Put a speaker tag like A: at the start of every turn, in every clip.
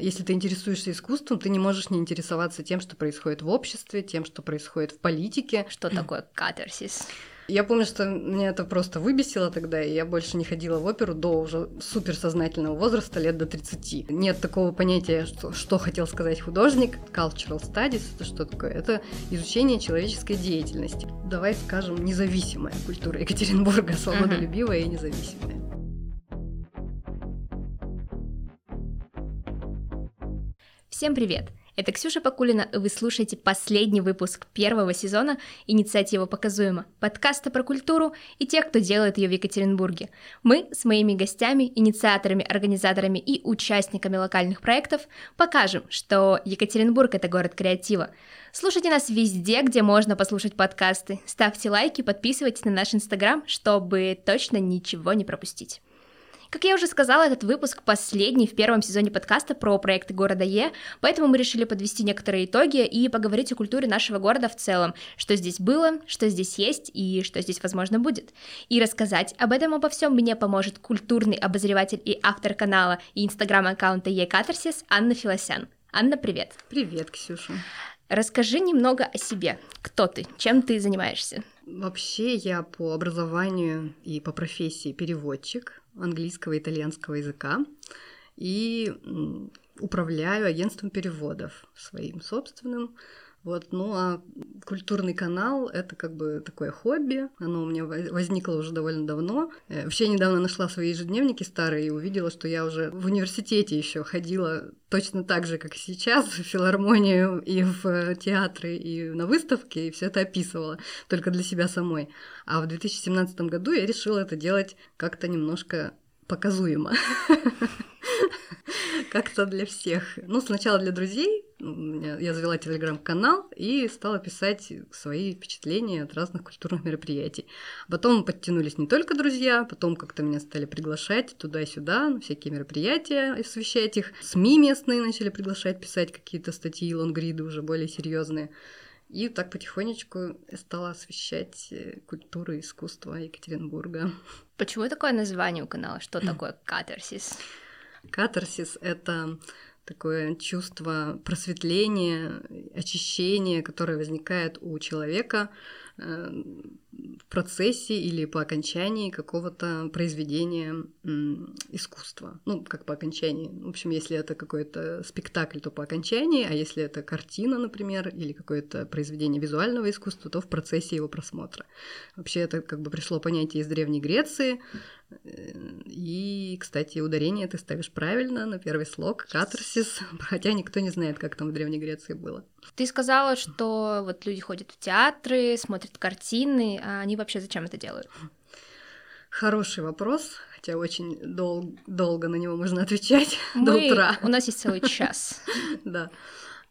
A: Если ты интересуешься искусством, ты не можешь не интересоваться тем, что происходит в обществе, тем, что происходит в политике.
B: Что такое катарсис?
A: Я помню, что меня это просто выбесило тогда, и я больше не ходила в оперу до уже суперсознательного возраста, лет до 30. Нет такого понятия, что, что хотел сказать художник. Cultural studies — это что такое? Это изучение человеческой деятельности. Давай скажем, независимая культура Екатеринбурга, свободолюбивая uh-huh. и независимая.
B: Всем привет! Это Ксюша Покулина, и вы слушаете последний выпуск первого сезона инициативы «Показуемо» подкаста про культуру и тех, кто делает ее в Екатеринбурге. Мы с моими гостями, инициаторами, организаторами и участниками локальных проектов покажем, что Екатеринбург — это город креатива. Слушайте нас везде, где можно послушать подкасты. Ставьте лайки, подписывайтесь на наш инстаграм, чтобы точно ничего не пропустить. Как я уже сказала, этот выпуск последний в первом сезоне подкаста про проекты города Е, поэтому мы решили подвести некоторые итоги и поговорить о культуре нашего города в целом, что здесь было, что здесь есть и что здесь, возможно, будет. И рассказать об этом обо всем мне поможет культурный обозреватель и автор канала и инстаграм-аккаунта Е Катарсис Анна Филосян. Анна, привет.
A: Привет, Ксюша.
B: Расскажи немного о себе. Кто ты? Чем ты занимаешься?
A: Вообще я по образованию и по профессии переводчик английского и итальянского языка и управляю агентством переводов своим собственным. Вот, ну а культурный канал — это как бы такое хобби, оно у меня возникло уже довольно давно. Э, вообще недавно нашла свои ежедневники старые и увидела, что я уже в университете еще ходила точно так же, как сейчас, в филармонию и в театры, и на выставки, и все это описывала, только для себя самой. А в 2017 году я решила это делать как-то немножко показуемо. Как-то для всех. Ну, сначала для друзей. Я завела телеграм-канал и стала писать свои впечатления от разных культурных мероприятий. Потом подтянулись не только друзья, потом как-то меня стали приглашать туда-сюда, на всякие мероприятия, освещать их. СМИ местные начали приглашать писать какие-то статьи, лонгриды уже более серьезные. И так потихонечку стала освещать э, культуру и искусство Екатеринбурга.
B: Почему такое название у канала? Что такое катарсис?
A: Катарсис — это такое чувство просветления, очищения, которое возникает у человека в процессе или по окончании какого-то произведения искусства. Ну, как по окончании. В общем, если это какой-то спектакль, то по окончании, а если это картина, например, или какое-то произведение визуального искусства, то в процессе его просмотра. Вообще это как бы пришло понятие из Древней Греции, и, кстати, ударение ты ставишь правильно на первый слог, катарсис, хотя никто не знает, как там в Древней Греции было.
B: Ты сказала, что вот люди ходят в театры, смотрят картины, а они вообще зачем это делают?
A: Хороший вопрос, хотя очень дол- долго на него можно отвечать
B: Мы...
A: до утра.
B: У нас есть целый час.
A: Да.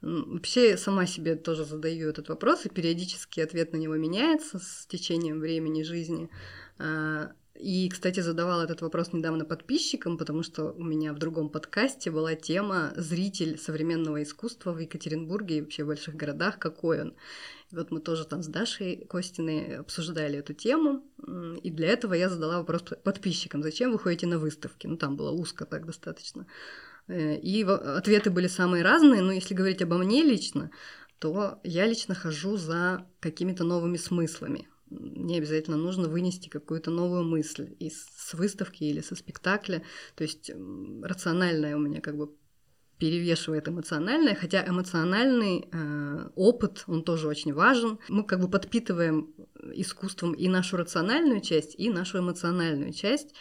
A: Вообще, я сама себе тоже задаю этот вопрос, и периодически ответ на него меняется с течением времени жизни. И, кстати, задавала этот вопрос недавно подписчикам, потому что у меня в другом подкасте была тема «Зритель современного искусства в Екатеринбурге и вообще в больших городах, какой он?». И вот мы тоже там с Дашей Костиной обсуждали эту тему, и для этого я задала вопрос подписчикам, зачем вы ходите на выставки? Ну, там было узко так достаточно. Э, и ответы были самые разные, но если говорить обо мне лично, то я лично хожу за какими-то новыми смыслами не обязательно нужно вынести какую-то новую мысль из с выставки или со спектакля. То есть рациональное у меня как бы перевешивает эмоциональное, хотя эмоциональный э, опыт, он тоже очень важен. Мы как бы подпитываем искусством и нашу рациональную часть, и нашу эмоциональную часть,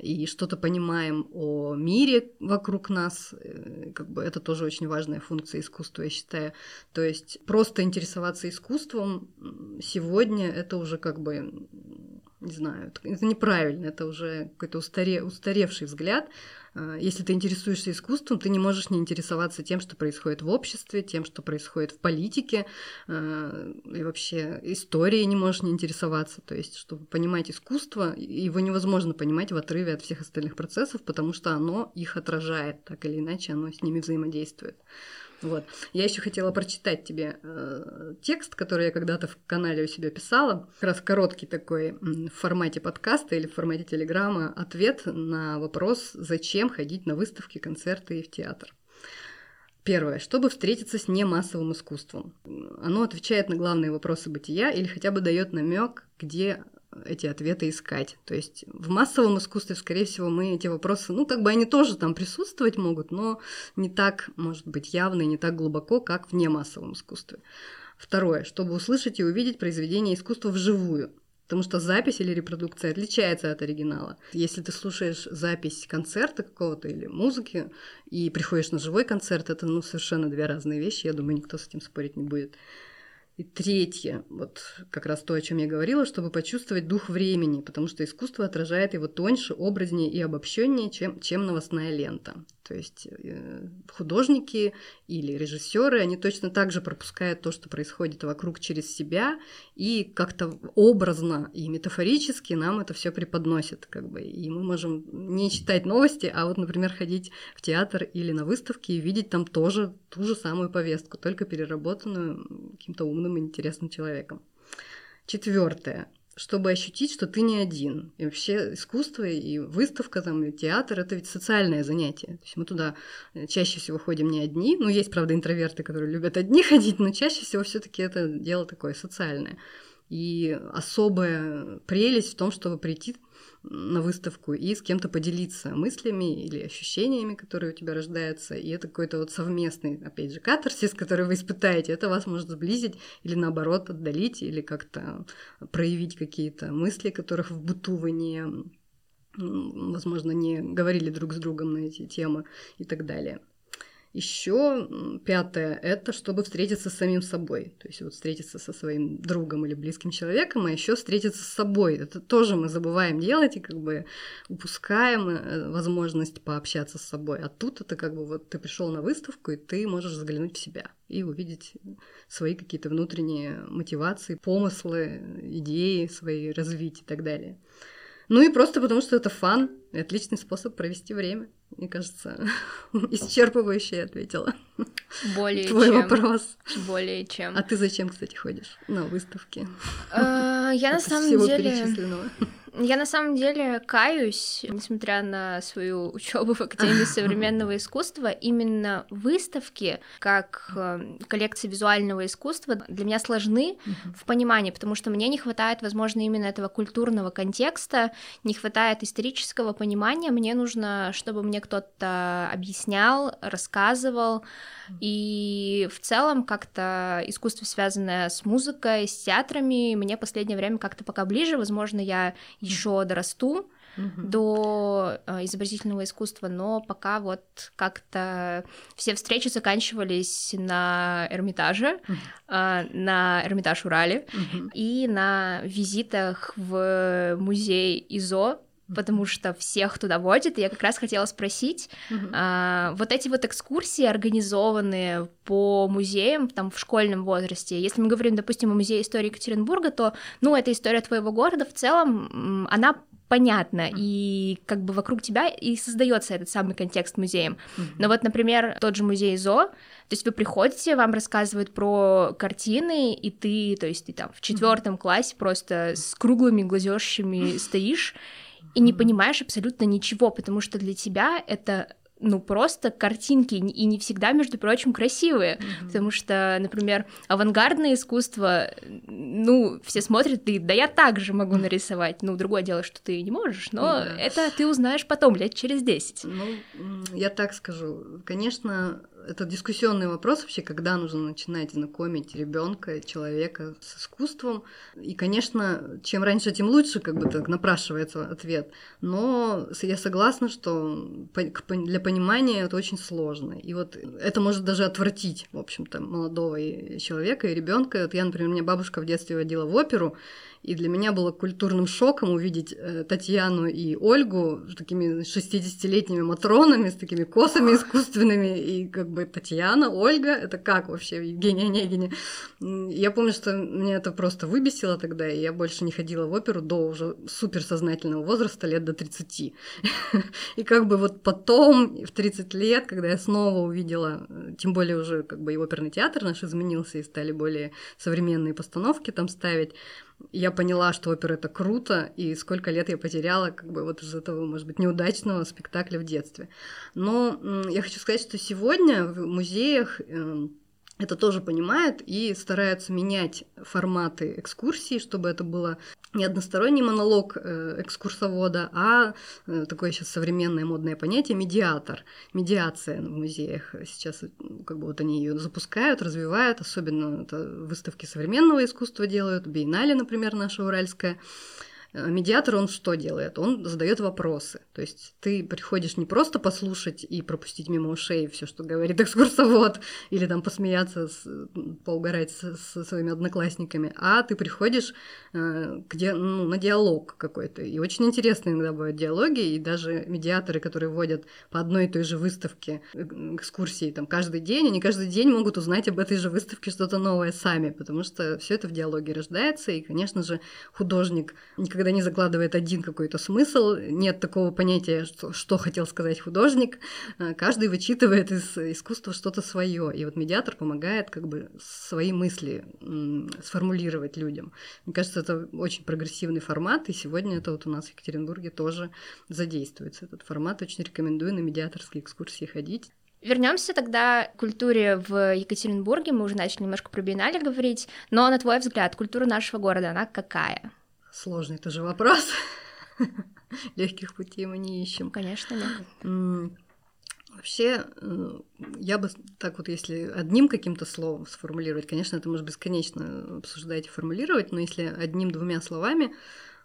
A: и что-то понимаем о мире вокруг нас, э, как бы это тоже очень важная функция искусства, я считаю. То есть просто интересоваться искусством сегодня это уже как бы не знаю, это неправильно, это уже какой-то устаре, устаревший взгляд. А, если ты интересуешься искусством, ты не можешь не интересоваться тем, что происходит в обществе, тем, что происходит в политике, а, и вообще историей не можешь не интересоваться. То есть, чтобы понимать искусство, его невозможно понимать в отрыве от всех остальных процессов, потому что оно их отражает, так или иначе оно с ними взаимодействует. Вот. Я еще хотела прочитать тебе э, текст, который я когда-то в канале у себя писала. Как раз короткий такой в формате подкаста или в формате телеграмма ответ на вопрос, зачем ходить на выставки, концерты и в театр. Первое. Чтобы встретиться с немассовым искусством. Оно отвечает на главные вопросы бытия или хотя бы дает намек, где эти ответы искать. То есть в массовом искусстве, скорее всего, мы эти вопросы, ну, как бы они тоже там присутствовать могут, но не так, может быть, явно и не так глубоко, как в немассовом искусстве. Второе, чтобы услышать и увидеть произведение искусства вживую. Потому что запись или репродукция отличается от оригинала. Если ты слушаешь запись концерта какого-то или музыки и приходишь на живой концерт, это ну, совершенно две разные вещи. Я думаю, никто с этим спорить не будет. И третье, вот как раз то, о чем я говорила, чтобы почувствовать дух времени, потому что искусство отражает его тоньше, образнее и обобщеннее, чем, чем новостная лента. То есть э, художники или режиссеры, они точно так же пропускают то, что происходит вокруг через себя, и как-то образно и метафорически нам это все преподносит, как бы. И мы можем не читать новости, а вот, например, ходить в театр или на выставки и видеть там тоже ту же самую повестку, только переработанную каким-то умным и интересным человеком. Четвертое чтобы ощутить, что ты не один. И вообще искусство и выставка, там, и театр — это ведь социальное занятие. То есть мы туда э, чаще всего ходим не одни. Ну, есть, правда, интроверты, которые любят одни ходить, но чаще всего все таки это дело такое социальное. И особая прелесть в том, чтобы прийти на выставку и с кем-то поделиться мыслями или ощущениями, которые у тебя рождаются. И это какой-то вот совместный, опять же, катарсис, который вы испытаете. Это вас может сблизить или наоборот отдалить, или как-то проявить какие-то мысли, которых в быту вы не возможно, не говорили друг с другом на эти темы и так далее. Еще пятое – это чтобы встретиться с самим собой. То есть вот встретиться со своим другом или близким человеком, а еще встретиться с собой. Это тоже мы забываем делать и как бы упускаем э, возможность пообщаться с собой. А тут это как бы вот ты пришел на выставку, и ты можешь заглянуть в себя и увидеть свои какие-то внутренние мотивации, помыслы, идеи свои развить и так далее. Ну и просто потому, что это фан, отличный способ провести время. Мне кажется, исчерпывающе я ответила.
B: Более
A: Твой
B: чем.
A: вопрос.
B: Более чем.
A: А ты зачем, кстати, ходишь на выставки?
B: А, Я на самом деле... Я на самом деле каюсь, несмотря на свою учебу в Академии современного искусства, именно выставки, как э, коллекции визуального искусства, для меня сложны в понимании, потому что мне не хватает, возможно, именно этого культурного контекста, не хватает исторического понимания, мне нужно, чтобы мне кто-то объяснял, рассказывал, и в целом как-то искусство, связанное с музыкой, с театрами, мне в последнее время как-то пока ближе, возможно, я еще дорасту до э, изобразительного искусства, но пока вот как-то все встречи заканчивались на Эрмитаже, э, на Эрмитаж Урале и на визитах в музей ИЗО, потому что всех туда водят, и я как раз хотела спросить, а, вот эти вот экскурсии, организованные по музеям, там, в школьном возрасте, если мы говорим, допустим, о музее истории Екатеринбурга, то, ну, это история твоего города в целом, она понятна, и как бы вокруг тебя и создается этот самый контекст музеем. Но вот, например, тот же музей ЗО, то есть вы приходите, вам рассказывают про картины, и ты, то есть ты там в четвертом классе просто с круглыми глазёшами стоишь, и не понимаешь абсолютно ничего, потому что для тебя это ну, просто картинки, и не всегда, между прочим, красивые, mm-hmm. потому что, например, авангардное искусство, ну, все смотрят, и да я так же могу нарисовать, ну, другое дело, что ты не можешь, но
A: Да.
B: это ты узнаешь потом, лет через 10.
A: Ну, я так скажу. Конечно, это дискуссионный вопрос вообще, когда нужно начинать знакомить ребенка, человека с искусством. И, конечно, чем раньше, тем лучше, как бы так напрашивается ответ. Но я согласна, что для понимания это очень сложно. И вот это может даже отвратить, в общем-то, молодого человека и ребенка. Вот я, например, меня бабушка в детстве водила в оперу, и для меня было культурным шоком увидеть э, Татьяну и Ольгу с такими 60-летними матронами, с такими косами искусственными. И как бы Татьяна, Ольга, это как вообще, Евгения Онегине? Я помню, что меня это просто выбесило тогда, и я больше не ходила в оперу до уже суперсознательного возраста, лет до 30. И как бы вот потом, в 30 лет, когда я снова увидела, тем более уже как бы и оперный театр наш изменился, и стали более современные постановки там ставить, я поняла, что опера это круто, и сколько лет я потеряла, как бы вот из этого, может быть, неудачного спектакля в детстве. Но я хочу сказать, что сегодня в музеях эм, это тоже понимают и стараются менять форматы экскурсии, чтобы это было не односторонний монолог э, экскурсовода, а э, такое сейчас современное модное понятие медиатор, медиация в музеях. Сейчас э, как бы вот они ее запускают, развивают, особенно это выставки современного искусства делают, биеннале, например, наша уральская. Э, медиатор, он что делает? Он задает вопросы. То есть ты приходишь не просто послушать и пропустить мимо ушей все, что говорит экскурсовод, или там посмеяться, с, поугарать со, со своими одноклассниками, а ты приходишь э, где, ну, на диалог какой-то. И очень интересные иногда бывают диалоги, и даже медиаторы, которые вводят по одной и той же выставке э, экскурсии там каждый день, они каждый день могут узнать об этой же выставке что-то новое сами, потому что все это в диалоге рождается, и, конечно же, художник никогда когда не закладывает один какой-то смысл, нет такого понятия, что, что хотел сказать художник, э, каждый вычитывает из искусства что-то свое, и вот медиатор помогает как бы свои мысли сформулировать людям. Мне кажется, это очень прогрессивный формат, и сегодня это вот у нас в Екатеринбурге тоже задействуется этот формат. Очень рекомендую на медиаторские экскурсии ходить.
B: Вернемся тогда к культуре в Екатеринбурге. Мы уже начали немножко про биеннале говорить, но на твой взгляд, культура нашего города, она какая?
A: Сложный тоже вопрос. Легких путей мы не ищем.
B: Конечно, нет.
A: Вообще, я бы так вот, если одним каким-то словом сформулировать, конечно, это может бесконечно обсуждать и формулировать, но если одним-двумя словами,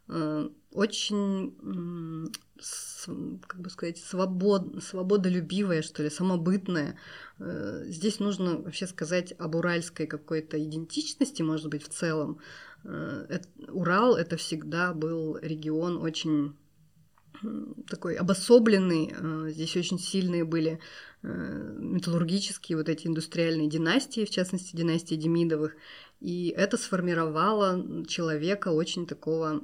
A: э, очень, как бы сказать, свобод, свободолюбивое, что ли, самобытное. Э, здесь нужно вообще сказать об уральской какой-то идентичности, может быть, в целом, Урал это всегда был регион очень такой обособленный. Э, здесь очень сильные были э, металлургические вот эти индустриальные династии, в частности, династия Демидовых. И это сформировало человека очень такого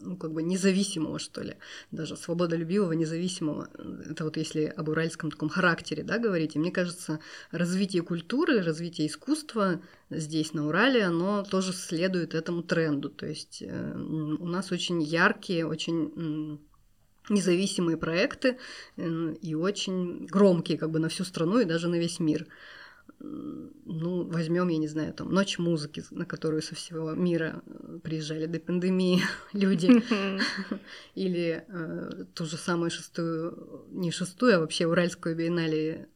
A: ну, как бы независимого, что ли, даже свободолюбивого, независимого. Это вот если об уральском таком характере, да, говорить. И мне кажется, развитие культуры, развитие искусства здесь, на Урале, оно тоже следует этому тренду. То есть э, у нас очень яркие, очень независимые проекты э, и очень громкие как бы на всю страну и даже на весь мир ну, возьмем, я не знаю, там, Ночь музыки, на которую со всего мира э, приезжали до пандемии люди, или э, ту же самую шестую, не шестую, а вообще Уральскую биеннале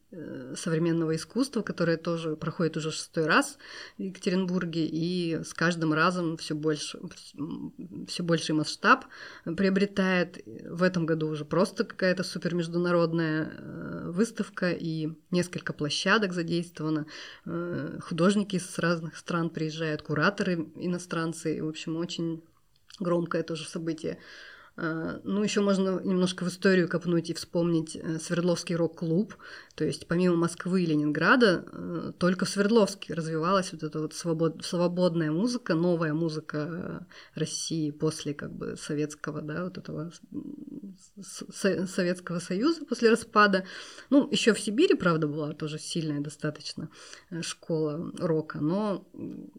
A: современного искусства, которое тоже проходит уже шестой раз в Екатеринбурге, и с каждым разом все больше, все больший масштаб приобретает. В этом году уже просто какая-то супер международная э, выставка и несколько площадок задействовано. Э, художники из разных стран приезжают, кураторы иностранцы. В общем, очень громкое тоже событие. А, ну, еще можно немножко в историю копнуть и вспомнить э, Свердловский рок-клуб. То есть помимо Москвы и Ленинграда, э, только в Свердловске развивалась вот эта вот свобод... свободная музыка, новая музыка России после как бы советского, да, вот этого Советского Союза после распада. Ну, еще в Сибири, правда, была тоже сильная достаточно э, школа рока, но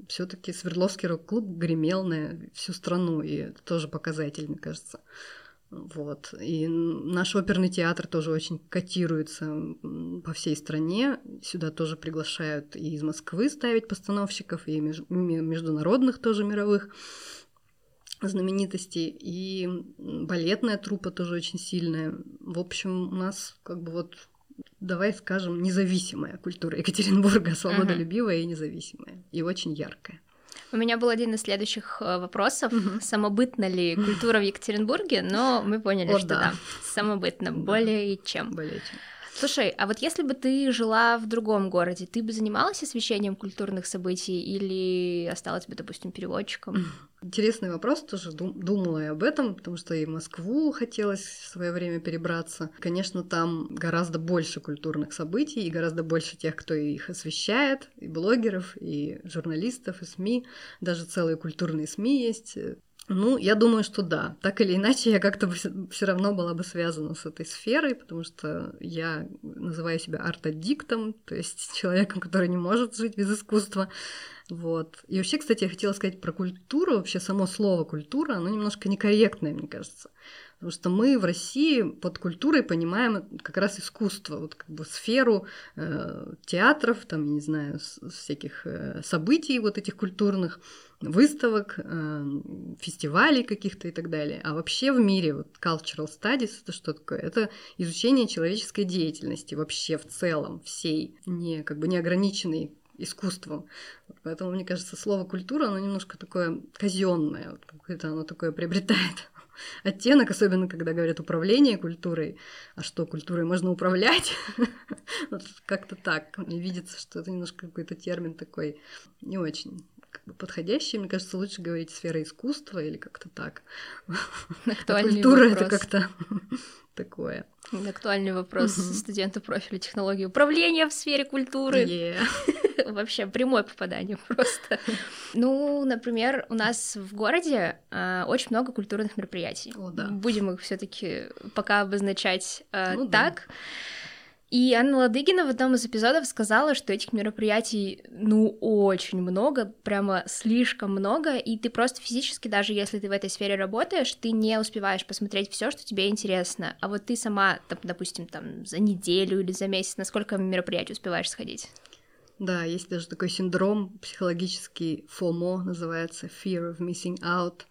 A: все-таки Свердловский рок-клуб гремел на всю страну, и это тоже показатель, кажется. Вот. И наш оперный театр тоже очень котируется по всей стране. Сюда тоже приглашают и из Москвы ставить постановщиков, и международных тоже мировых знаменитостей. И балетная труппа тоже очень сильная. В общем, у нас как бы вот давай скажем, независимая культура Екатеринбурга, свободолюбивая uh-huh. и независимая, и очень яркая.
B: У меня был один из следующих э, вопросов. Угу. Самобытна ли культура в Екатеринбурге? Но мы поняли, О, что да, да самобытно, более чем.
A: Более чем.
B: Слушай, а вот если бы ты жила в другом городе, ты бы занималась освещением культурных событий или осталась бы, допустим, переводчиком?
A: Интересный вопрос, тоже думала я об этом, потому что и в Москву хотелось в свое время перебраться. Конечно, там гораздо больше культурных событий и гораздо больше тех, кто их освещает, и блогеров, и журналистов, и СМИ. Даже целые культурные СМИ есть. Ну, я думаю, что да. Так или иначе, я как-то все равно была бы связана с этой сферой, потому что я называю себя арт-аддиктом, то есть человеком, который не может жить без искусства. Вот. И вообще, кстати, я хотела сказать про культуру. Вообще само слово культура, оно немножко некорректное, мне кажется. Потому что мы в России под культурой понимаем как раз искусство, вот как бы сферу э, театров, там, я не знаю, всяких э, событий вот этих культурных, выставок, э, фестивалей каких-то и так далее. А вообще в мире вот cultural studies это что такое? Это изучение человеческой деятельности вообще в целом, всей, не как бы не искусством. Поэтому, мне кажется, слово культура, оно немножко такое казенное, вот какое-то оно такое приобретает оттенок, особенно когда говорят управление культурой. А что, культурой можно управлять? вот как-то так. Мне видится, что это немножко какой-то термин такой не очень как бы подходящий. Мне кажется, лучше говорить сфера искусства или как-то так. А культура это как-то такое.
B: Актуальный вопрос mm-hmm. студента профиля технологии управления в сфере культуры.
A: Yeah.
B: Вообще прямое попадание просто. Ну, например, у нас в городе э, очень много культурных мероприятий.
A: О, да.
B: Будем их все-таки пока обозначать э,
A: ну,
B: так.
A: Да.
B: И Анна Ладыгина в одном из эпизодов сказала, что этих мероприятий, ну, очень много, прямо слишком много, и ты просто физически, даже если ты в этой сфере работаешь, ты не успеваешь посмотреть все, что тебе интересно. А вот ты сама, там, допустим, там, за неделю или за месяц, на сколько мероприятий успеваешь сходить?
A: Да, есть даже такой синдром психологический FOMO, называется Fear of Missing Out.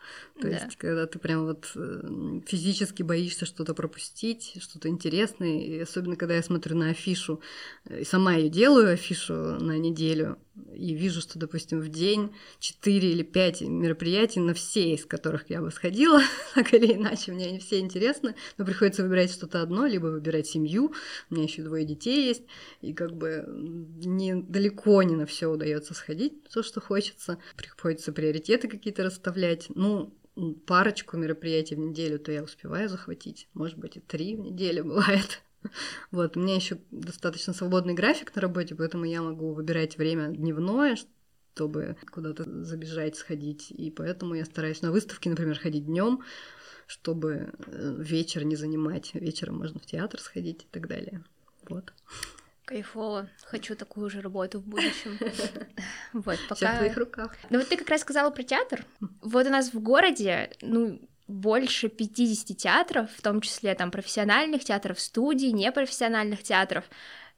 A: То да. есть, когда ты прям вот э, физически боишься что-то пропустить, что-то интересное. И особенно, когда я смотрю на афишу, э, и сама ее делаю, афишу на неделю, и вижу, что, допустим, в день 4 или 5 мероприятий, на все из которых я бы сходила, так или иначе, мне они все интересны, но приходится выбирать что-то одно, либо выбирать семью, у меня еще двое детей есть, и как бы не, далеко не на все удается сходить, то, что хочется, приходится приоритеты какие-то расставлять, ну, парочку мероприятий в неделю, то я успеваю захватить, может быть, и три в неделю бывает. Вот, у меня еще достаточно свободный график на работе, поэтому я могу выбирать время дневное, чтобы куда-то забежать, сходить. И поэтому я стараюсь на выставки, например, ходить днем, чтобы э, вечер не занимать. Вечером можно в театр сходить и так далее. Вот.
B: Кайфово. Хочу такую же работу в будущем. Вот,
A: пока... В твоих руках.
B: Ну вот ты как раз сказала про театр. Вот у нас в городе, ну, больше 50 театров, в том числе там профессиональных театров, студий, непрофессиональных театров.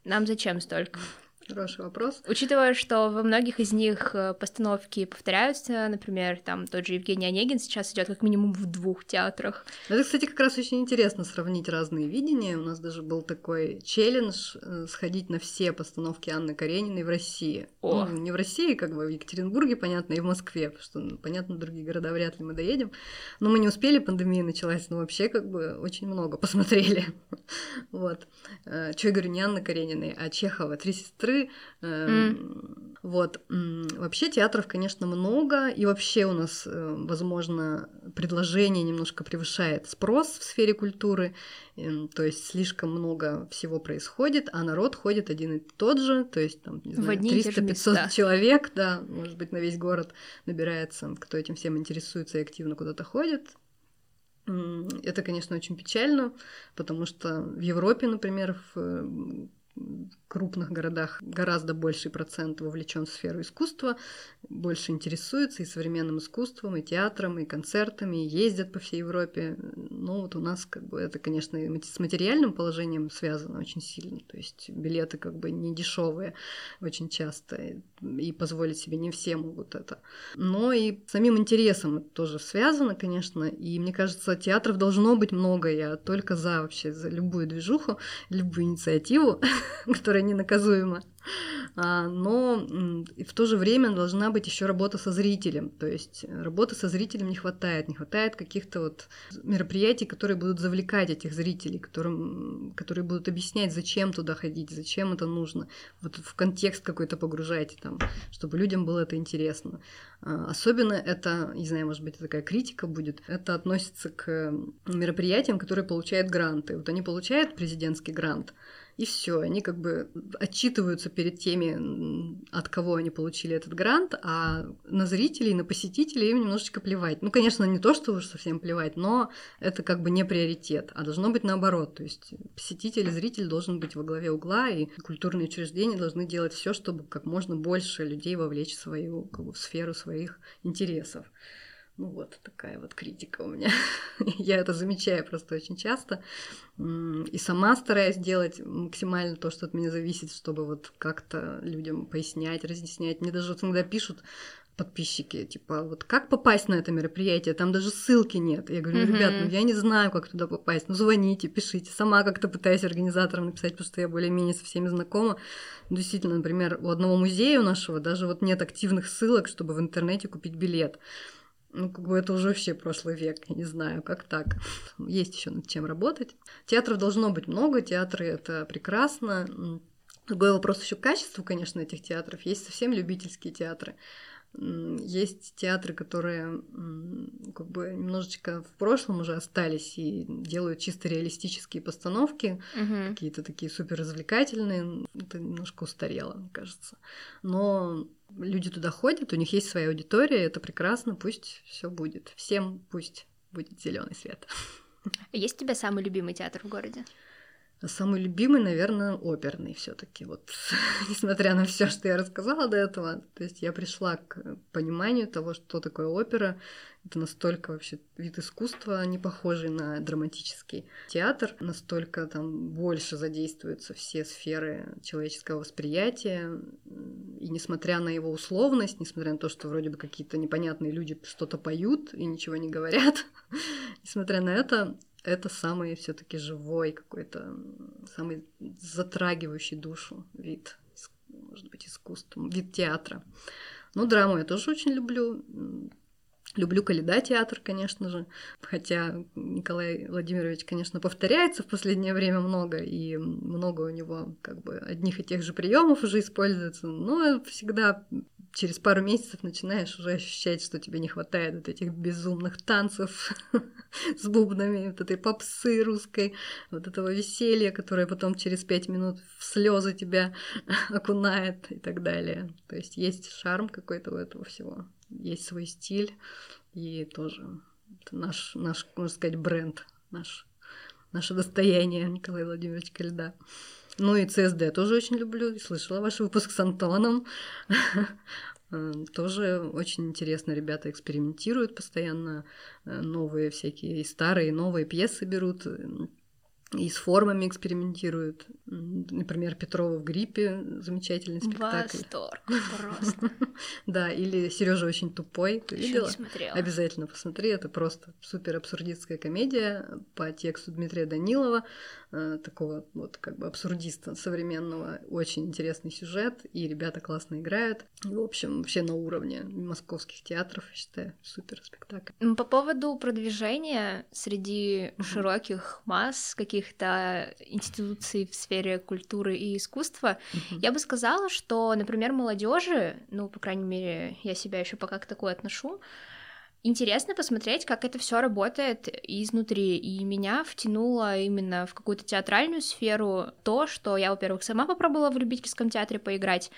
B: Нам зачем столько?
A: Хороший вопрос.
B: Учитывая, что во многих из них э, постановки повторяются, например, там тот же Евгений Онегин сейчас идет как минимум в двух театрах.
A: Это, кстати, как раз очень интересно сравнить разные видения. У нас даже был такой челлендж э, сходить на все постановки Анны Карениной в России.
B: О.
A: Ну, не в России, как бы в Екатеринбурге, понятно, и в Москве, потому что, ну, понятно, другие города вряд ли мы доедем. Но мы не успели, пандемия началась, но вообще как бы очень много посмотрели. вот. Э, Чего я говорю, не Анны Карениной, а Чехова, «Три сестры», игры. Mm. Вот. Вообще театров, конечно, много, и вообще у нас, э, возможно, предложение немножко превышает спрос в сфере культуры, эм, то есть слишком много всего происходит, а народ ходит один и тот же, то есть там, не знаю, 300-500 человек, да, может быть, на весь город набирается, кто этим всем интересуется и активно куда-то ходит, это, конечно, очень печально, потому что в Европе, например, в крупных городах гораздо больший процент вовлечен в сферу искусства, больше интересуется и современным искусством, и театром, и концертами, и ездят по всей Европе. Но вот у нас как бы это, конечно, с материальным положением связано очень сильно. То есть билеты как бы не дешевые очень часто, и позволить себе не все могут это. Но и самим интересом это тоже связано, конечно. И мне кажется, театров должно быть много. Я только за вообще, за любую движуху, любую инициативу, которая ненаказуема. А, но в то же время должна быть еще работа со зрителем. То есть работы со зрителем не хватает. Не хватает каких-то вот мероприятий, которые будут завлекать этих зрителей, которым, которые будут объяснять, зачем туда ходить, зачем это нужно. Вот в контекст какой-то погружать, там, чтобы людям было это интересно. А, особенно это, не знаю, может быть, такая критика будет, это относится к мероприятиям, которые получают гранты. Вот они получают президентский грант, и все, они как бы отчитываются перед теми, от кого они получили этот грант, а на зрителей, на посетителей им немножечко плевать. Ну, конечно, не то, что уж совсем плевать, но это как бы не приоритет, а должно быть наоборот. То есть посетитель зритель должен быть во главе угла, и культурные учреждения должны делать все, чтобы как можно больше людей вовлечь в свою как бы, в сферу своих интересов. Ну вот такая вот критика у меня. Я это замечаю просто очень часто. И сама стараюсь делать максимально то, что от меня зависит, чтобы вот как-то людям пояснять, разъяснять. Мне даже вот иногда пишут подписчики, типа, вот как попасть на это мероприятие, там даже ссылки нет. Я говорю, ребят, ну я не знаю, как туда попасть, ну звоните, пишите. Сама как-то пытаюсь организаторам написать, потому что я более-менее со всеми знакома. Действительно, например, у одного музея у нашего даже вот нет активных ссылок, чтобы в интернете купить билет. Ну, как бы это уже вообще прошлый век, я не знаю, как так. Есть еще над чем работать. Театров должно быть много, театры это прекрасно. Другой вопрос еще качество, конечно, этих театров. Есть совсем любительские театры. Есть театры, которые как бы немножечко в прошлом уже остались и делают чисто реалистические постановки, угу. какие-то такие супер развлекательные. Это немножко устарело, мне кажется. Но люди туда ходят, у них есть своя аудитория, это прекрасно, пусть все будет. Всем пусть будет зеленый свет.
B: Есть у тебя самый любимый театр в городе?
A: Самый любимый, наверное, оперный все-таки. Вот, несмотря на все, что я рассказала до этого, то есть я пришла к пониманию того, что такое опера. Это настолько вообще вид искусства, не похожий на драматический театр, настолько там больше задействуются все сферы человеческого восприятия. И несмотря на его условность, несмотря на то, что вроде бы какие-то непонятные люди что-то поют и ничего не говорят, несмотря на это, это самый все-таки живой какой-то, самый затрагивающий душу вид, может быть, искусства, вид театра. Ну, драму я тоже очень люблю. Люблю Каледа театр, конечно же, хотя Николай Владимирович, конечно, повторяется в последнее время много, и много у него как бы одних и тех же приемов уже используется, но всегда через пару месяцев начинаешь уже ощущать, что тебе не хватает вот этих безумных танцев с бубнами, вот этой попсы русской, вот этого веселья, которое потом через пять минут в слезы тебя окунает и так далее. То есть есть шарм какой-то у этого всего, есть свой стиль, и тоже наш, наш, можно сказать, бренд, наш, наше достояние Николай Владимирович Кальда. Ну и ЦСД тоже очень люблю. Слышала ваш выпуск с Антоном. Тоже очень интересно, ребята экспериментируют постоянно, э, новые всякие, и старые, и новые пьесы берут, и с формами экспериментируют. Например, Петрова в гриппе замечательный спектакль.
B: Восторг просто.
A: Да, или Сережа очень тупой.
B: Ты видела? не смотрела.
A: Обязательно посмотри. Это просто супер абсурдистская комедия по тексту Дмитрия Данилова, э, такого вот как бы абсурдиста современного. Очень интересный сюжет, и ребята классно играют. В общем, вообще на уровне московских театров, я считаю, супер спектакль.
B: По поводу продвижения среди широких масс, каких каких-то институций в сфере культуры и искусства, я бы сказала, что, например, молодежи, ну, по крайней мере, я себя еще пока к такой отношу, интересно посмотреть, как это все работает изнутри. И меня втянуло именно в какую-то театральную сферу то, что я, во-первых, сама попробовала в любительском театре поиграть,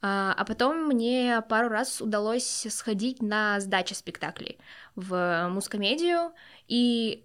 B: а, а потом мне пару раз удалось сходить на сдачи спектаклей в мускомедию, и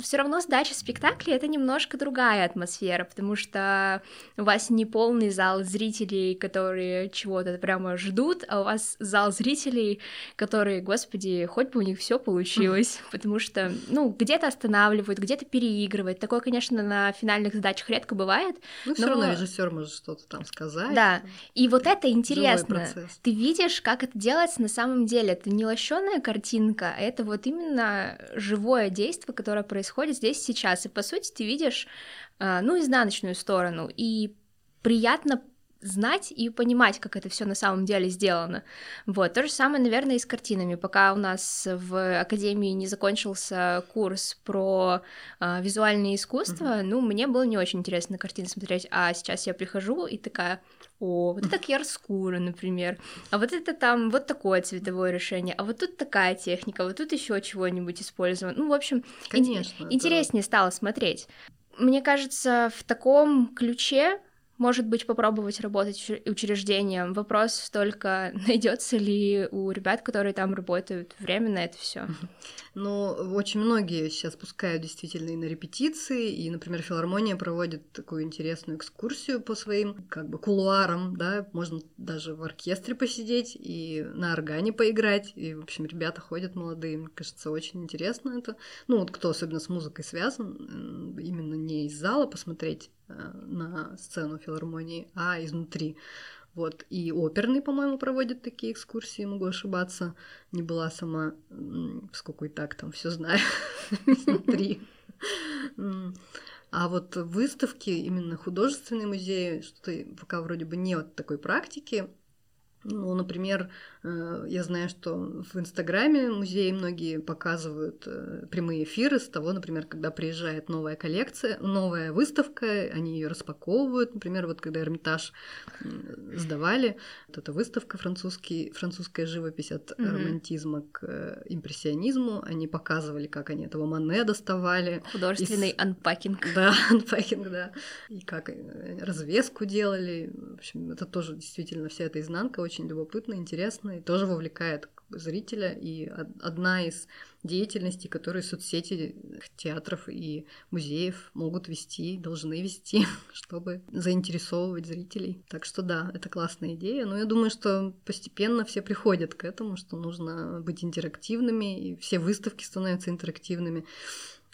B: все равно сдача спектакля это немножко другая атмосфера, потому что у вас не полный зал зрителей, которые чего-то прямо ждут, а у вас зал зрителей, которые, господи, хоть бы у них все получилось, потому что, ну, где-то останавливают, где-то переигрывают. Такое, конечно, на финальных задачах редко бывает.
A: Ну, все равно режиссер может что-то там сказать.
B: Да. И вот это интересно. Ты видишь, как это делается на самом деле. Это не лощеная картинка, а это вот именно живое действие, которое происходит происходит здесь сейчас. И по сути ты видишь, э, ну, изнаночную сторону. И приятно знать и понимать, как это все на самом деле сделано. Вот, то же самое, наверное, и с картинами. Пока у нас в Академии не закончился курс про э, визуальное искусство, mm-hmm. ну, мне было не очень интересно на картины смотреть, а сейчас я прихожу и такая, о, вот это кьярскура, например, а вот это там вот такое цветовое решение, а вот тут такая техника, вот тут еще чего-нибудь использовано. Ну, в общем,
A: Конечно,
B: ин- интереснее стало смотреть Мне кажется, в таком ключе может быть, попробовать работать учреждением. Вопрос только, найдется ли у ребят, которые там работают, время на это все.
A: Ну, очень многие сейчас пускают действительно и на репетиции, и, например, филармония проводит такую интересную экскурсию по своим как бы кулуарам, да, можно даже в оркестре посидеть и на органе поиграть, и, в общем, ребята ходят молодые, мне кажется, очень интересно это. Ну, вот кто особенно с музыкой связан, именно не из зала посмотреть на сцену филармонии, а изнутри. Вот. И оперный, по-моему, проводит такие экскурсии, могу ошибаться. Не была сама, сколько и так там все знаю изнутри. А вот выставки, именно художественные музеи, что-то пока вроде бы нет такой практики. Ну, например, я знаю, что в Инстаграме музеи многие показывают э, прямые эфиры с того, например, когда приезжает новая коллекция, новая выставка, они ее распаковывают. Например, вот когда Эрмитаж сдавали, вот эта выставка французский, французская живопись от mm-hmm. романтизма к э, импрессионизму, они показывали, как они этого Мане доставали.
B: Художественный из... анпакинг.
A: Да, анпакинг, да. И как развеску делали. В общем, это тоже действительно вся эта изнанка очень любопытно, интересно и тоже вовлекает зрителя. И одна из деятельностей, которые соцсети театров и музеев могут вести, должны вести, чтобы заинтересовывать зрителей. Так что да, это классная идея. Но я думаю, что постепенно все приходят к этому, что нужно быть интерактивными, и все выставки становятся интерактивными.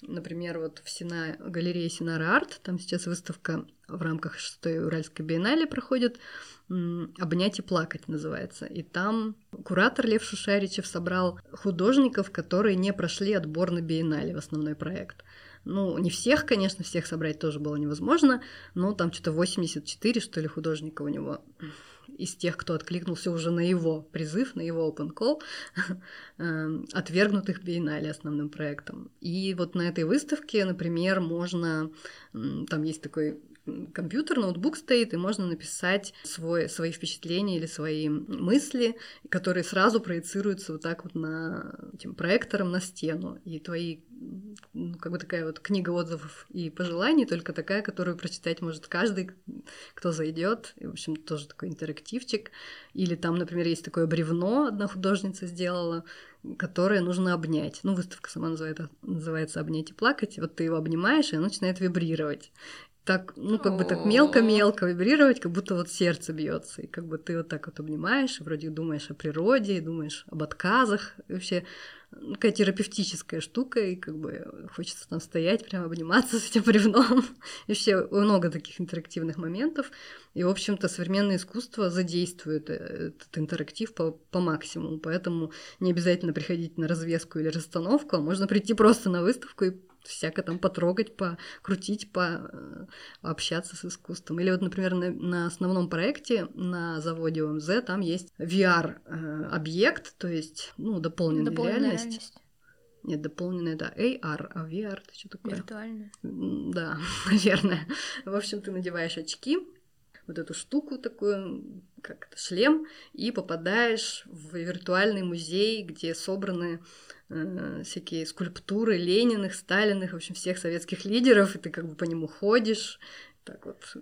A: Например, вот в Сина... галерее Синара Арт, там сейчас выставка в рамках 6 Уральской биеннале проходит, «Обнять и плакать» называется. И там куратор Лев Шушаричев собрал художников, которые не прошли отбор на биеннале в основной проект. Ну, не всех, конечно, всех собрать тоже было невозможно, но там что-то 84, что ли, художника у него из тех, кто откликнулся уже на его призыв, на его open call, эм, отвергнутых биеннале основным проектом. И вот на этой выставке, например, можно, там есть такой компьютер, ноутбук стоит, и можно написать свой, свои впечатления или свои мысли, которые сразу проецируются вот так вот на этим проектором на стену. И твои, ну, как бы такая вот книга отзывов и пожеланий, только такая, которую прочитать может каждый, кто зайдет. И, в общем, тоже такой интерактивчик. Или там, например, есть такое бревно, одна художница сделала, которое нужно обнять. Ну, выставка сама называется, называется «Обнять и плакать». Вот ты его обнимаешь, и оно начинает вибрировать так, ну, как бы так мелко-мелко вибрировать, как будто вот сердце бьется, и как бы ты вот так вот обнимаешь, и вроде думаешь о природе, и думаешь об отказах, и вообще ну, такая терапевтическая штука, и как бы хочется там стоять, прям обниматься с этим бревном. И вообще много таких интерактивных моментов. И, в общем-то, современное искусство задействует э, этот интерактив по, по максимуму. Поэтому не обязательно приходить на развеску или расстановку, а можно прийти просто на выставку и всяко там потрогать, покрутить, пообщаться с искусством. Или вот, например, на, на основном проекте на заводе ОМЗ там есть VR-объект, то есть, ну, дополненная, дополненная реальность. реальность. Нет, дополненная, да, AR, а VR это что такое?
B: Виртуальная.
A: Да, наверное. В общем, ты надеваешь очки, вот эту штуку такую, как это, шлем, и попадаешь в виртуальный музей, где собраны э, всякие скульптуры Лениных, Сталиных, в общем, всех советских лидеров, и ты как бы по нему ходишь, так вот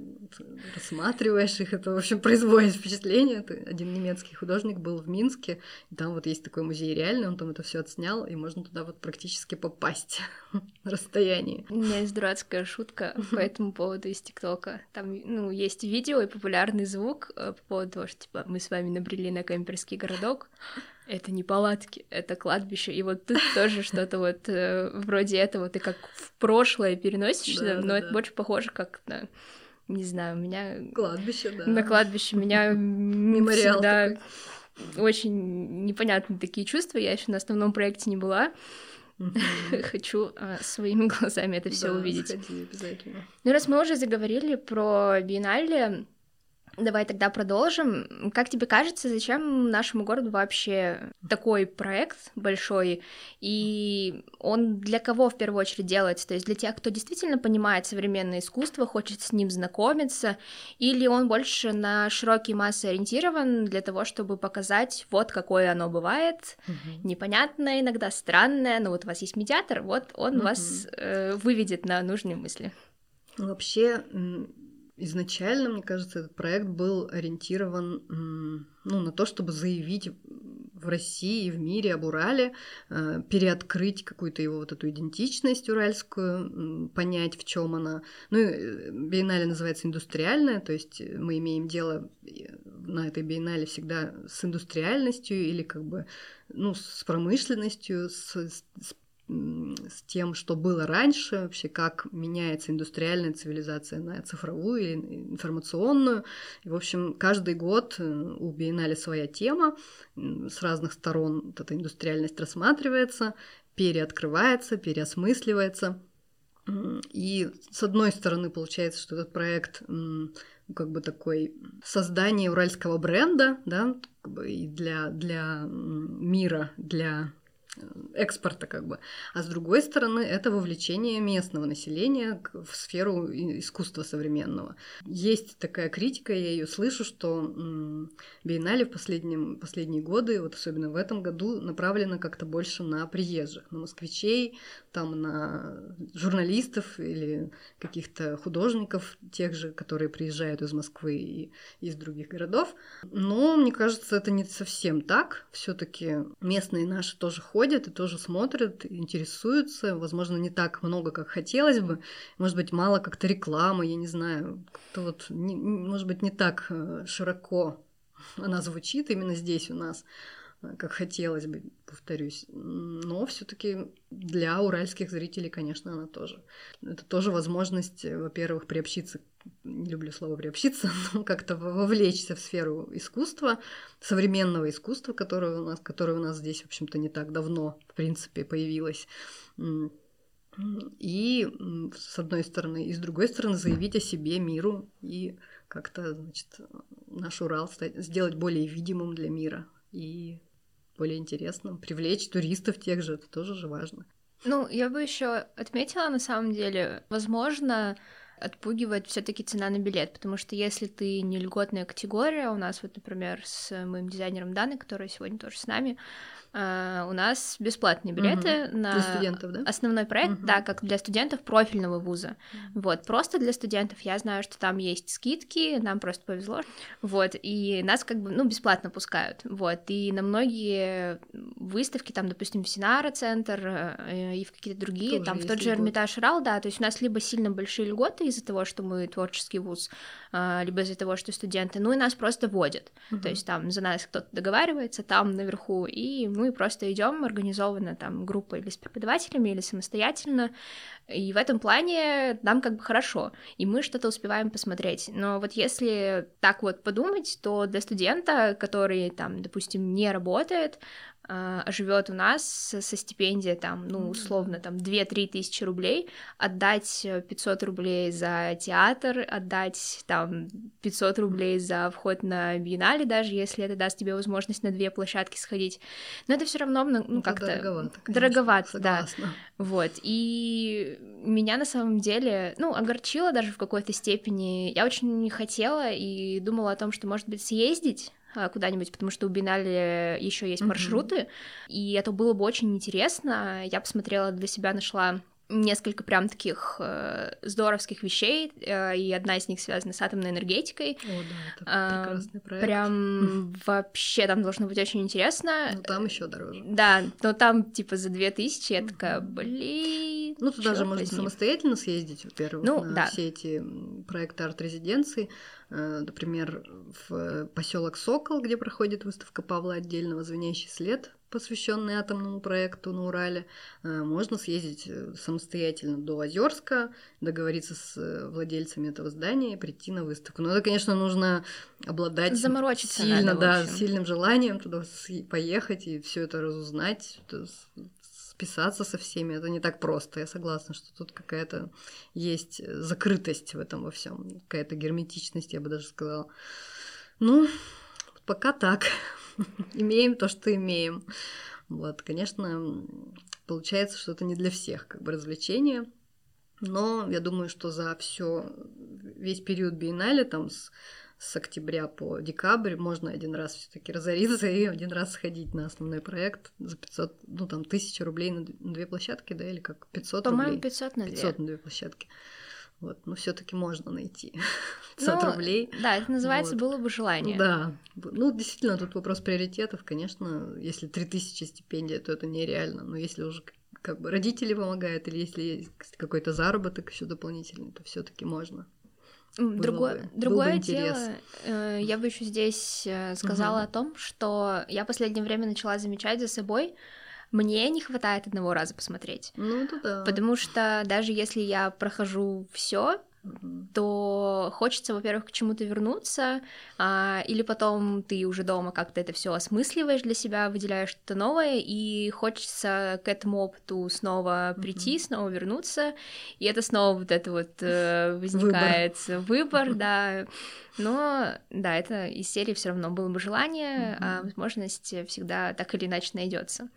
A: рассматриваешь их, это, в общем, производит впечатление. Один немецкий художник был в Минске, и там вот есть такой музей реальный, он там это все отснял, и можно туда вот практически попасть на расстоянии.
B: У меня есть дурацкая шутка по этому поводу из ТикТока. Там, ну, есть видео и популярный звук э, по поводу того, что, типа, мы с вами набрели на Кемперский городок, это не палатки, это кладбище. И вот тут тоже что-то вот э, вроде этого ты как в прошлое переносишься, да, но да, это да. больше похоже как на не знаю, у меня...
A: Кладбище, да.
B: На кладбище меня Мемориал всегда такой. очень непонятные такие чувства. Я еще на основном проекте не была. Хочу а, своими глазами это все увидеть.
A: Сходи, обязательно.
B: Ну, раз мы уже заговорили про биеннале, Давай тогда продолжим. Как тебе кажется, зачем нашему городу вообще такой проект большой? И он для кого в первую очередь делается? То есть для тех, кто действительно понимает современное искусство, хочет с ним знакомиться, или он больше на широкие массы ориентирован для того, чтобы показать, вот какое оно бывает, угу. непонятное, иногда странное, но вот у вас есть медиатор, вот он угу. вас э, выведет на нужные мысли.
A: Вообще, изначально, мне кажется, этот проект был ориентирован ну, на то, чтобы заявить в России и в мире об Урале, э, переоткрыть какую-то его вот эту идентичность уральскую, понять, в чем она. Ну, э, биеннале называется индустриальная, то есть мы имеем дело на этой биеннале всегда с индустриальностью или как бы ну, с промышленностью, с, с с тем, что было раньше, вообще как меняется индустриальная цивилизация на цифровую или информационную. И, в общем, каждый год э, у Биеннале своя тема, с разных сторон эта индустриальность рассматривается, переоткрывается, переосмысливается. И с одной стороны получается, что этот проект как бы такой создание уральского бренда, да, и для, для мира, для экспорта как бы. А с другой стороны, это вовлечение местного населения в сферу искусства современного. Есть такая критика, я ее слышу, что биеннале в последнем, последние годы, вот особенно в этом году, направлено как-то больше на приезжих, на москвичей, там на журналистов или каких-то художников, тех же, которые приезжают из Москвы и из других городов. Но мне кажется, это не совсем так. Все-таки местные наши тоже ходят ходят и тоже смотрят, интересуются. Возможно, не так много, как хотелось бы. Может быть, мало как-то рекламы, я не знаю. Как-то вот, не, может быть, не так э, широко она звучит именно здесь у нас как хотелось бы, повторюсь. Но все-таки для уральских зрителей, конечно, она тоже. Это тоже возможность, э, во-первых, приобщиться не люблю слово приобщиться, но как-то вовлечься в сферу искусства, современного искусства, которое у нас, которое у нас здесь, в общем-то, не так давно, в принципе, появилось. И с одной стороны, и с другой стороны заявить о себе миру и как-то, значит, наш Урал стать, сделать более видимым для мира и более интересным, привлечь туристов тех же, это тоже же важно.
B: Ну, я бы еще отметила, на самом деле, возможно, отпугивает все-таки цена на билет, потому что если ты не льготная категория, у нас вот, например, с моим дизайнером Даной, который сегодня тоже с нами, Uh, у нас бесплатные билеты угу. на
A: для студентов, да?
B: основной проект, угу. да, как для студентов профильного вуза. Угу. Вот, просто для студентов я знаю, что там есть скидки, нам просто повезло. Вот, и нас как бы, ну, бесплатно пускают. Вот, и на многие выставки, там, допустим, в Синара центр э, и в какие-то другие, Тоже там, в тот же Эрмитаж Рал, да, то есть у нас либо сильно большие льготы из-за того, что мы творческий вуз, э, либо из-за того, что студенты, ну, и нас просто водят. Угу. То есть там за нас кто-то договаривается, там наверху, и мы просто идем организованно там группа или с преподавателями, или самостоятельно, и в этом плане нам как бы хорошо, и мы что-то успеваем посмотреть. Но вот если так вот подумать, то для студента, который там, допустим, не работает, живет у нас со стипендией там, ну, условно, там, 2-3 тысячи рублей, отдать 500 рублей за театр, отдать там 500 рублей за вход на биеннале, даже если это даст тебе возможность на две площадки сходить, но это все равно, ну, ну как-то...
A: Дороговато, конечно,
B: Дороговато, согласна. да. Вот, и меня на самом деле, ну, огорчило даже в какой-то степени. Я очень не хотела и думала о том, что, может быть, съездить, а, куда-нибудь, потому что у Бинале еще есть маршруты, mm-hmm. и это было бы очень интересно. Я посмотрела для себя, нашла несколько прям таких э, здоровских вещей, э, и одна из них связана с атомной энергетикой.
A: О, да, это э, прекрасный проект.
B: Прям вообще там должно быть очень интересно.
A: Ну, там еще дороже.
B: Да, но там типа за две тысячи я такая, блин.
A: Ну, туда же можно самостоятельно съездить, во-первых, ну, на да. все эти проекты арт-резиденции. Э, например, в поселок Сокол, где проходит выставка Павла Отдельного «Звенящий след», посвященный атомному проекту на Урале. Э, можно съездить э, самостоятельно до Озерска, договориться с владельцами этого здания и прийти на выставку. Но это, конечно, нужно обладать
B: Заморочиться
A: сильно,
B: надо,
A: да, сильным желанием туда поехать и все это разузнать, списаться со всеми. Это не так просто. Я согласна, что тут какая-то есть закрытость в этом во всем, какая-то герметичность, я бы даже сказала. Ну, пока так. имеем то, что имеем. Вот, конечно, получается, что это не для всех, как бы развлечение. Но я думаю, что за все весь период биеннале, там с с октября по декабрь можно один раз все-таки разориться и один раз сходить на основной проект за 500, ну там, тысяча рублей на две площадки, да, или как 500
B: По-моему,
A: рублей?
B: 500 на
A: 500 на две площадки. Вот, но все-таки можно найти 500
B: Ну,
A: рублей.
B: Да, это называется
A: Вот.
B: было бы желание.
A: Да, ну действительно, тут вопрос приоритетов, конечно, если 3000 стипендия, то это нереально, но если уже как бы родители помогают, или если есть какой-то заработок еще дополнительный, то все-таки можно.
B: Другое,
A: бы- бы
B: другое
A: интерес.
B: дело, э, я бы еще здесь э, сказала
A: Мгм.
B: о том, что я последнее время начала замечать за собой, мне не хватает одного раза посмотреть.
A: Ну да.
B: Потому что даже если я прохожу все. То хочется, во-первых, к чему-то вернуться, а, или потом ты уже дома как-то это все осмысливаешь для себя, выделяешь что-то новое, и хочется к этому опыту снова прийти, снова вернуться, и это снова вот это вот э, возникает выбор, да. Но да, это из серии все равно было бы желание, а
A: Мгм.
B: возможность всегда так или иначе найдется.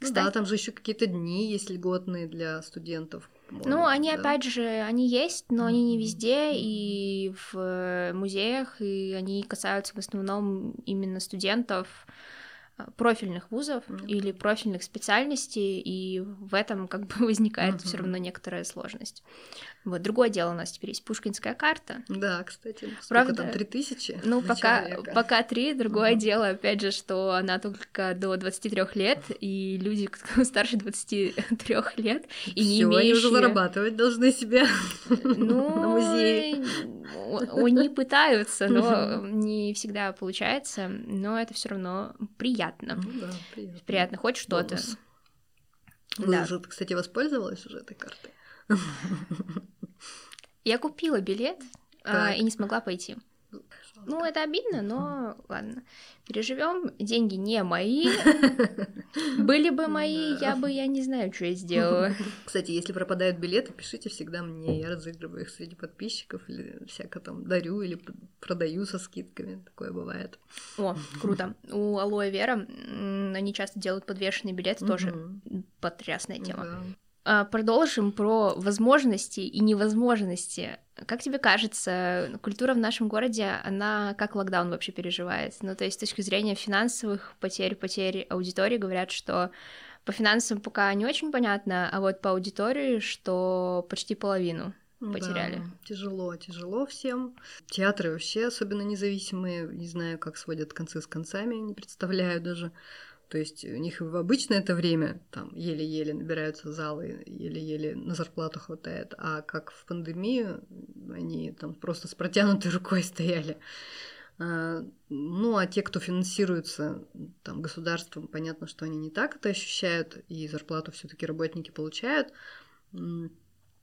A: Ну да, там же еще какие-то дни есть льготные для студентов.
B: Ну, они
A: да.
B: опять же, они есть, но они не везде, и в э, музеях, и они касаются в основном именно студентов профильных вузов
A: Мгм.
B: или профильных специальностей, и в этом как бы возникает все
A: Мгм.
B: равно некоторая сложность. Вот другое дело у нас теперь есть пушкинская карта.
A: Да, кстати.
B: Правда,
A: там, 3000?
B: Ну,
A: на
B: пока,
A: человека?
B: пока три. Другое
A: Мгм.
B: дело, опять же, что она только до 23 лет, и люди, кто старше 23 лет, и не
A: Всё, они уже
B: имеющие-
A: зарабатывать должны себе
B: Ну,
A: на музее.
B: Они пытаются, но не всегда получается, но это все равно приятно.
A: Ну да, приятно.
B: Приятно хоть что-то.
A: Вы
B: Да.
A: же, кстати, воспользовалась уже этой картой?
B: Я купила билет а, и не смогла пойти. Ну, это обидно, но ладно. Переживем. Деньги не мои. Были бы мои, я бы, я не знаю, что я сделала.
A: Кстати, если пропадают билеты, пишите всегда мне, я разыгрываю их среди подписчиков или всяко там дарю или продаю со скидками, такое бывает.
B: О, круто. У Алоэ Вера они часто делают подвешенные билеты, тоже потрясная тема. А, Продолжим про возможности и невозможности. Как тебе кажется, культура в нашем городе, она как локдаун вообще переживает? Ну, то есть с точки зрения финансовых потерь, потерь аудитории, говорят, что по финансам пока не очень понятно, а вот по аудитории, что почти половину. Потеряли.
A: Да, тяжело, тяжело всем. Театры вообще особенно независимые, не знаю, как сводят концы с концами, не представляю даже. То есть у них и в обычное это время там еле-еле набираются залы, еле-еле на зарплату хватает, а как в пандемию они там просто с протянутой рукой стояли. А, Ну, а те, кто финансируется там государством, понятно, что они не так это ощущают, и зарплату все-таки работники получают.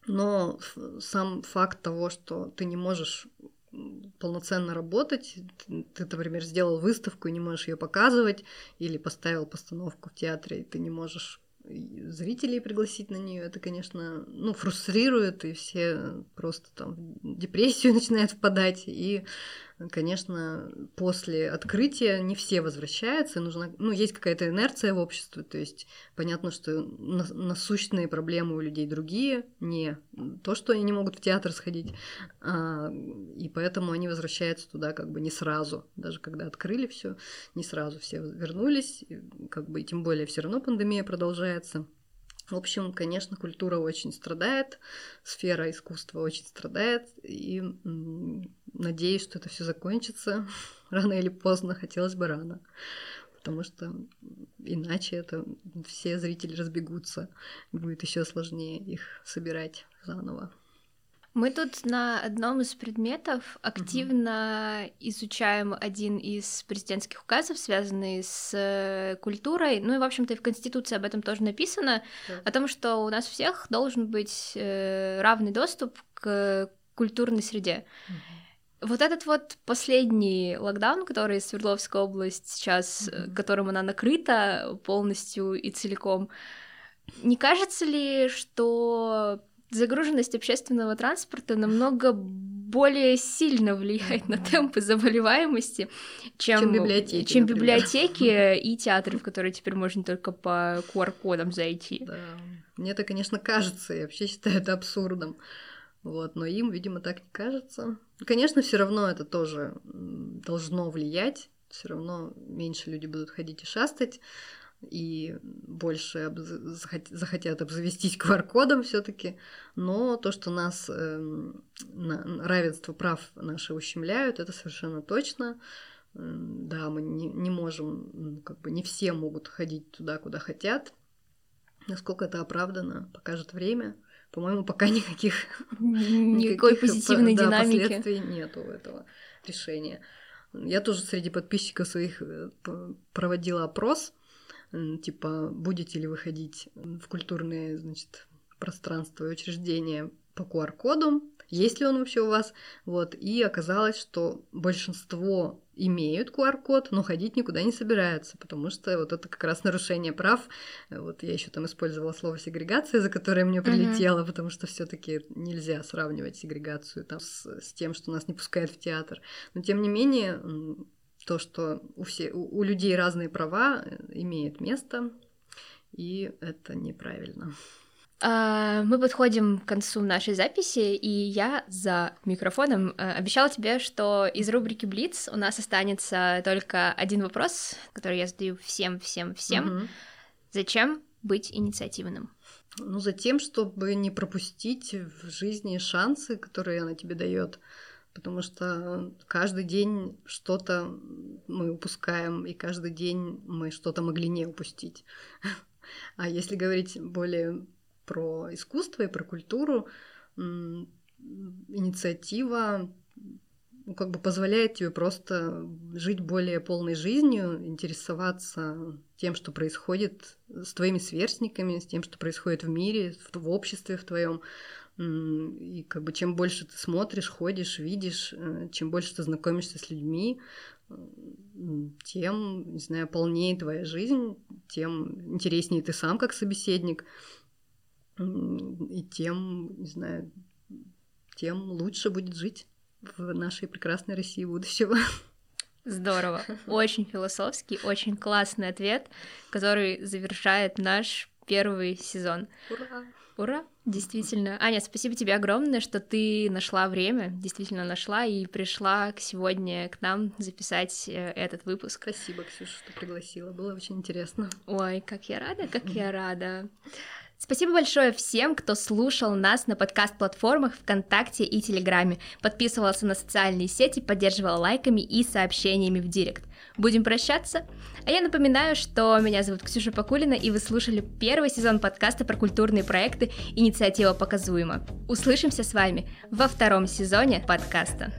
A: Но сам факт того, что ты не можешь полноценно работать, ты, например, сделал выставку и не можешь ее показывать, или поставил постановку в театре, и ты не можешь зрителей пригласить на нее, это, конечно, ну, фрустрирует, и все просто там в депрессию начинают впадать, и конечно, после открытия не все возвращаются, нужно, ну, есть какая-то инерция в обществе, то есть понятно, что на- насущные проблемы у людей другие, не то, что они не могут в театр сходить, а, и поэтому они возвращаются туда как бы не сразу, даже когда открыли все, не сразу все вернулись, как бы и тем более все равно пандемия продолжается. В общем, конечно, культура очень страдает, сфера искусства очень страдает, и надеюсь, что это все закончится рано или поздно, хотелось бы рано, потому что иначе это все зрители разбегутся, будет еще сложнее их собирать заново.
B: Мы тут на одном из предметов активно изучаем один из президентских указов, связанный с э, культурой. Ну и, в общем-то, и в Конституции об этом тоже написано,
A: Да.
B: о том, что у нас всех должен быть э, равный доступ к культурной среде. Вот этот вот последний локдаун, который Свердловская область сейчас,
A: Мгм.
B: которым она накрыта полностью и целиком, не кажется ли, что загруженность общественного транспорта намного более сильно влияет на темпы заболеваемости, чем,
A: Чем библиотеки,
B: чем
A: например.
B: библиотеки и театры, в которые теперь можно только по QR-кодам зайти.
A: Да. Мне это, конечно, кажется, я вообще считаю это абсурдом. Вот, но им, видимо, так не кажется. Конечно, все равно это тоже должно влиять. Все равно меньше люди будут ходить и шастать. И больше обз... захотят обзавестись QR-кодом все-таки, но то, что нас э, на... равенство прав наши ущемляют, это совершенно точно. Да, мы не, не можем, как бы не все могут ходить туда, куда хотят. Насколько это оправдано, покажет время. По-моему, пока никаких,
B: никакой позитивной
A: да,
B: динамики
A: последствий нету этого решения. Я тоже среди подписчиков своих э, проводила опрос, типа, будете ли вы ходить в культурные, значит, пространства и учреждения по QR-коду, есть ли он вообще у вас, вот, и оказалось, что большинство имеют QR-код, но ходить никуда не собираются, потому что вот это как раз нарушение прав. Вот я еще там использовала слово сегрегация, за которое мне прилетело, uh-huh. потому что все-таки нельзя сравнивать сегрегацию там с, с тем, что нас не пускают в театр. Но тем не менее, то, что у, все, у, у людей разные права, э, имеет место, и это неправильно.
B: А, мы подходим к концу нашей записи, и я за микрофоном э, обещала тебе, что из рубрики Блиц у нас останется только один вопрос, который я задаю всем, всем, всем. Угу. Зачем быть инициативным?
A: Ну, за тем, чтобы не пропустить в жизни шансы, которые она тебе дает. Потому что каждый день что-то мы упускаем, и каждый день мы что-то могли не упустить. А если говорить более про искусство и про культуру, инициатива ну, как бы позволяет тебе просто жить более полной жизнью, интересоваться тем, что происходит с твоими сверстниками, с тем, что происходит в мире, в, обществе в твоем. И как бы чем больше ты смотришь, ходишь, видишь, э, чем больше ты знакомишься с людьми, тем, не знаю, полнее твоя жизнь, тем интереснее ты сам как собеседник и тем, не знаю, тем лучше будет жить в нашей прекрасной России будущего.
B: Здорово. Очень философский, очень классный ответ, который завершает наш первый сезон.
A: Ура!
B: Ура! Действительно. Аня, спасибо тебе огромное, что ты нашла время, действительно нашла и пришла к сегодня к нам записать э, этот выпуск.
A: Спасибо, Ксюша, что пригласила. Было очень интересно.
B: Ой, как я рада, как я рада. Спасибо большое всем, кто слушал нас на подкаст-платформах ВКонтакте и Телеграме, подписывался на социальные сети, поддерживал лайками и сообщениями в Директ. Будем прощаться. А я напоминаю, что меня зовут Ксюша Покулина, и вы слушали первый сезон подкаста про культурные проекты «Инициатива показуема». Услышимся с вами во втором сезоне подкаста.